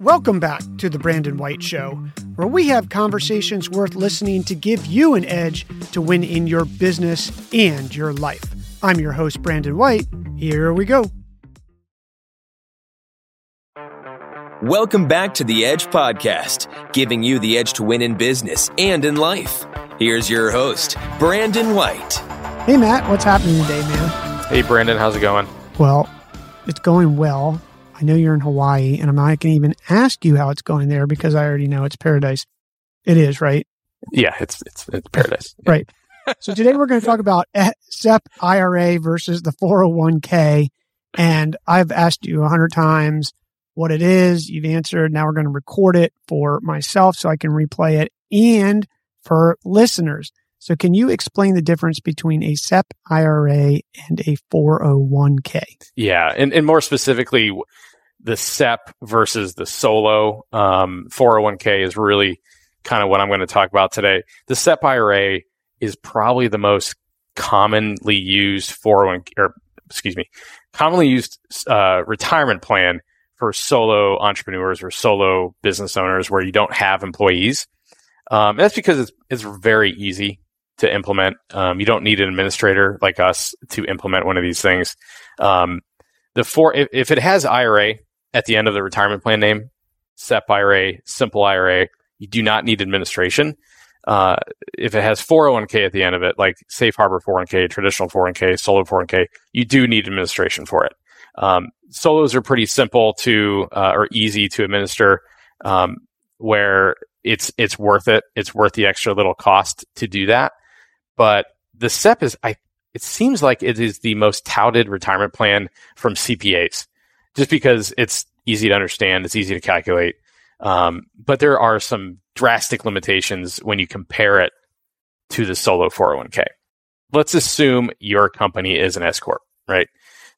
Welcome back to the Brandon White Show, where we have conversations worth listening to give you an edge to win in your business and your life. I'm your host, Brandon White. Here we go. Welcome back to the Edge Podcast, giving you the edge to win in business and in life. Here's your host, Brandon White. Hey, Matt, what's happening today, man? Hey, Brandon, how's it going? Well, it's going well. I know you're in Hawaii, and I'm not going to even ask you how it's going there because I already know it's paradise. It is, right? Yeah, it's it's, it's paradise. right. so today we're going to talk about SEP IRA versus the 401k. And I've asked you a hundred times what it is. You've answered. Now we're going to record it for myself so I can replay it and for listeners. So can you explain the difference between a SEP IRA and a 401k? Yeah. And, and more specifically, the SEP versus the solo um, 401k is really kind of what I'm going to talk about today. The SEP IRA is probably the most commonly used 401 or excuse me, commonly used uh, retirement plan for solo entrepreneurs or solo business owners where you don't have employees. Um, that's because it's it's very easy to implement. Um, you don't need an administrator like us to implement one of these things. Um, the four if, if, it has IRA at the end of the retirement plan name, SEP IRA, simple IRA, you do not need administration. Uh, if it has 401k at the end of it, like Safe Harbor 401k, traditional 401k, solo 401k, you do need administration for it. Um, solos are pretty simple to uh, or easy to administer, um, where it's it's worth it. It's worth the extra little cost to do that. But the SEP is, I it seems like it is the most touted retirement plan from CPAs, just because it's easy to understand, it's easy to calculate. Um, but there are some drastic limitations when you compare it to the solo 401k. Let's assume your company is an S corp, right?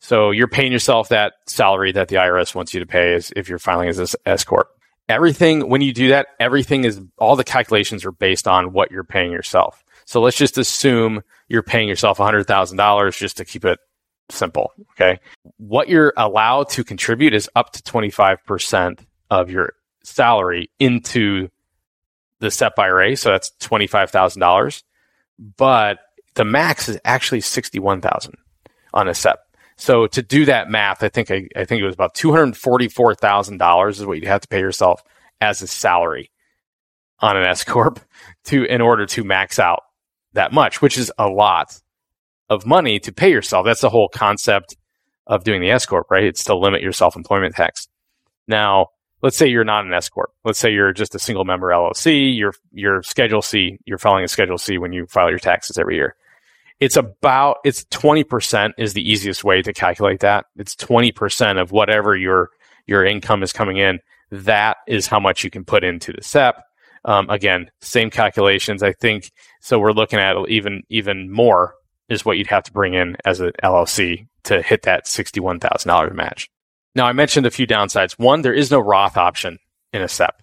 So you're paying yourself that salary that the IRS wants you to pay as if you're filing as an S corp. Everything when you do that, everything is all the calculations are based on what you're paying yourself. So let's just assume you're paying yourself $100,000 just to keep it simple. Okay. What you're allowed to contribute is up to 25% of your salary into the SEP IRA. So that's $25,000. But the max is actually 61,000 on a SEP. So to do that math, I think I, I think it was about two hundred forty-four thousand dollars is what you have to pay yourself as a salary on an S corp to in order to max out that much, which is a lot of money to pay yourself. That's the whole concept of doing the S corp, right? It's to limit your self-employment tax. Now, let's say you're not an S corp. Let's say you're just a single member LLC. You're you're Schedule C. You're filing a Schedule C when you file your taxes every year it's about it's 20% is the easiest way to calculate that it's 20% of whatever your your income is coming in that is how much you can put into the sep um, again same calculations. I think so we're looking at even even more is what you'd have to bring in as an llc to hit that $61000 match. Now i mentioned a few downsides. One there is no roth option in a sep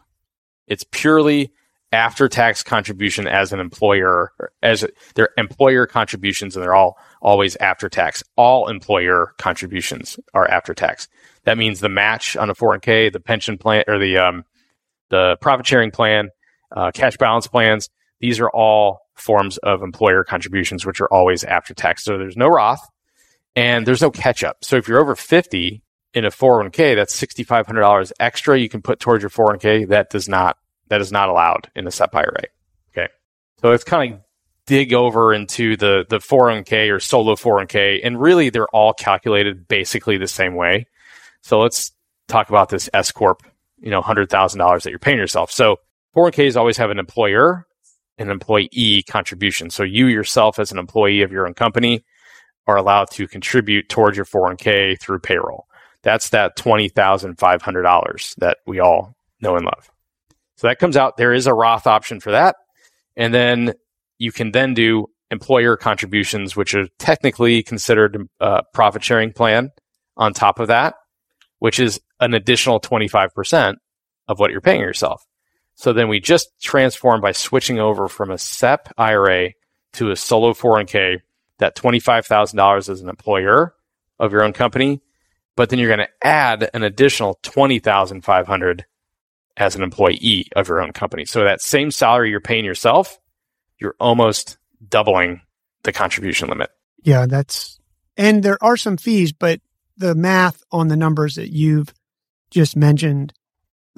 it's purely after tax contribution as an employer as their employer contributions and they're all always after tax all employer contributions are after tax that means the match on a 401k the pension plan or the um, the profit sharing plan uh, cash balance plans these are all forms of employer contributions which are always after tax so there's no roth and there's no catch up so if you're over 50 in a 401k that's $6500 extra you can put towards your 401k that does not that is not allowed in a SEP IRA. Okay. So it's kind of dig over into the, the 401k or solo 401k, and really they're all calculated basically the same way. So let's talk about this S Corp, you know, $100,000 that you're paying yourself. So 401ks always have an employer and employee contribution. So you yourself as an employee of your own company are allowed to contribute towards your 401k through payroll. That's that $20,500 that we all know and love. So that comes out. There is a Roth option for that. And then you can then do employer contributions, which are technically considered a profit sharing plan on top of that, which is an additional 25% of what you're paying yourself. So then we just transform by switching over from a SEP IRA to a solo 401k, that $25,000 as an employer of your own company, but then you're going to add an additional 20,500 as an employee of your own company. So that same salary you're paying yourself, you're almost doubling the contribution limit. Yeah, that's and there are some fees, but the math on the numbers that you've just mentioned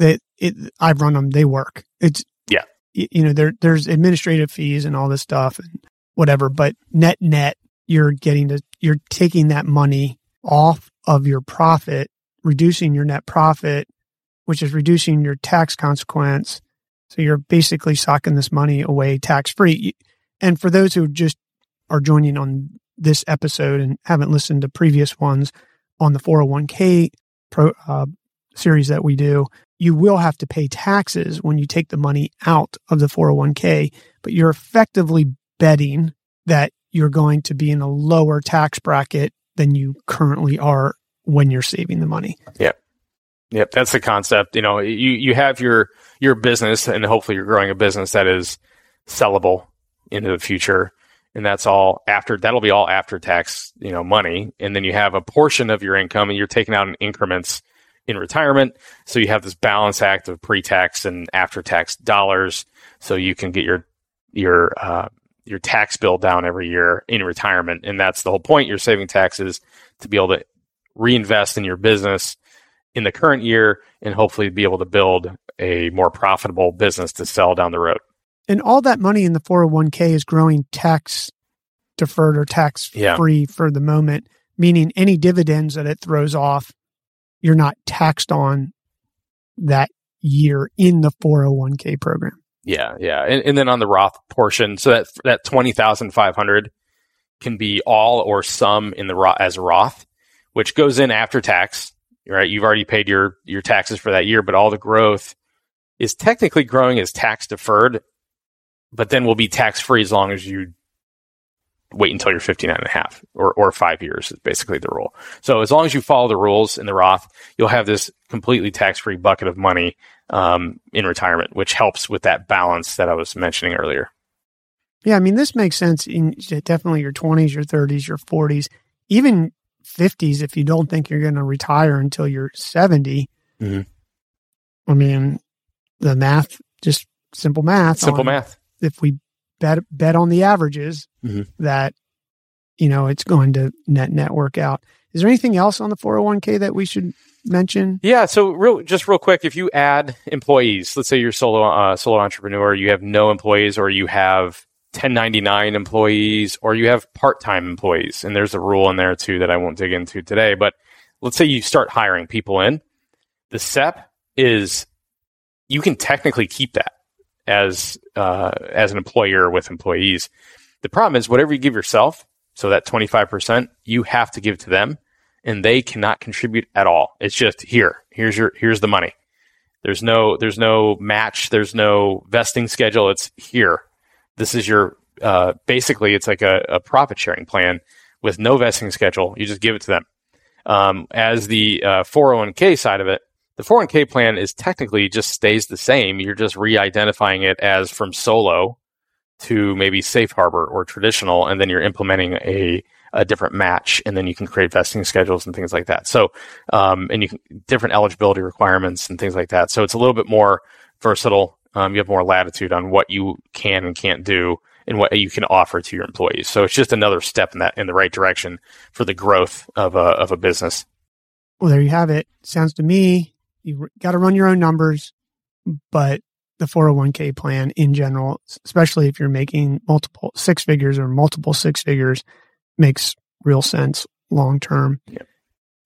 that it I've run them, they work. It's Yeah. you know, there there's administrative fees and all this stuff and whatever, but net net you're getting to you're taking that money off of your profit, reducing your net profit, which is reducing your tax consequence. So you're basically socking this money away tax free. And for those who just are joining on this episode and haven't listened to previous ones on the 401k pro, uh, series that we do, you will have to pay taxes when you take the money out of the 401k, but you're effectively betting that you're going to be in a lower tax bracket than you currently are when you're saving the money. Yep, Yep, that's the concept. You know, you you have your your business, and hopefully you're growing a business that is sellable into the future, and that's all after. That'll be all after tax, you know, money, and then you have a portion of your income, and you're taking out in increments in retirement. So you have this balance act of pre-tax and after-tax dollars, so you can get your your uh, your tax bill down every year in retirement, and that's the whole point. You're saving taxes to be able to reinvest in your business in the current year and hopefully be able to build a more profitable business to sell down the road. And all that money in the 401k is growing tax deferred or tax Yeah. free for the moment, meaning any dividends that it throws off, you're not taxed on that year in the 401k program. Yeah, yeah. And, and then on the Roth portion, so that that 20,500 can be all or some in the Roth as Roth, which goes in after tax, right? You've already paid your your taxes for that year, but all the growth is technically growing as tax deferred, but then will be tax free as long as you wait until you're 59 and a half or, or five years is basically the rule. So as long as you follow the rules in the Roth, you'll have this completely tax free bucket of money um, in retirement, which helps with that balance that I was mentioning earlier. Yeah, I mean, this makes sense in definitely your 20s, your 30s, your 40s, even 50s if you don't think you're going to retire until you're 70. Mhm. I mean, the math, just simple math. Simple math. If we bet bet on the averages, Mhm. that you know it's going to net net work out. Is there anything else on the 401k that we should mention? Yeah. So, real, just real quick, if you add employees, let's say you're solo uh, solo entrepreneur, you have no employees, or you have 1099 employees, or you have part time employees, and there's a rule in there too that I won't dig into today. But let's say you start hiring people in, the SEP is you can technically keep that as uh, as an employer with employees. The problem is whatever you give yourself, so that 25%, you have to give to them and they cannot contribute at all. It's just here, here's your here's the money. There's no there's no match, there's no vesting schedule. It's here. This is your uh, basically it's like a, a profit sharing plan with no vesting schedule. You just give it to them. Um, as the uh, 401k side of it, the 401k plan is technically just stays the same. You're just re-identifying it as from solo to maybe safe harbor or traditional, and then you're implementing a a different match, and then you can create vesting schedules and things like that. So, um, and you can different eligibility requirements and things like that. So it's a little bit more versatile. Um, you have more latitude on what you can and can't do and what you can offer to your employees. So it's just another step in that in the right direction for the growth of a of a business. Well, there you have it. Sounds to me you got to run your own numbers, but the 401k plan in general, especially if you're making multiple six figures or multiple six figures, makes real sense long term. Yep.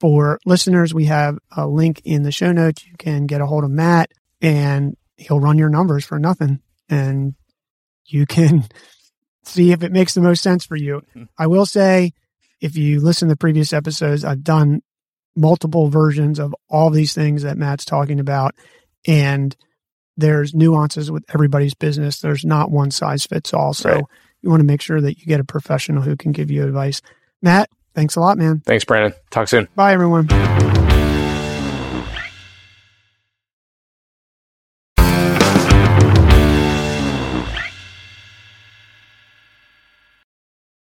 For listeners, we have a link in the show notes. You can get a hold of Matt and he'll run your numbers for nothing and you can see if it makes the most sense for you. Hmm. I will say, if you listen to previous episodes, I've done multiple versions of all these things that Matt's talking about. And there's nuances with everybody's business. There's not one size fits all. So Right. you want to make sure that you get a professional who can give you advice. Matt, thanks a lot, man. Thanks, Brandon. Talk soon. Bye, everyone.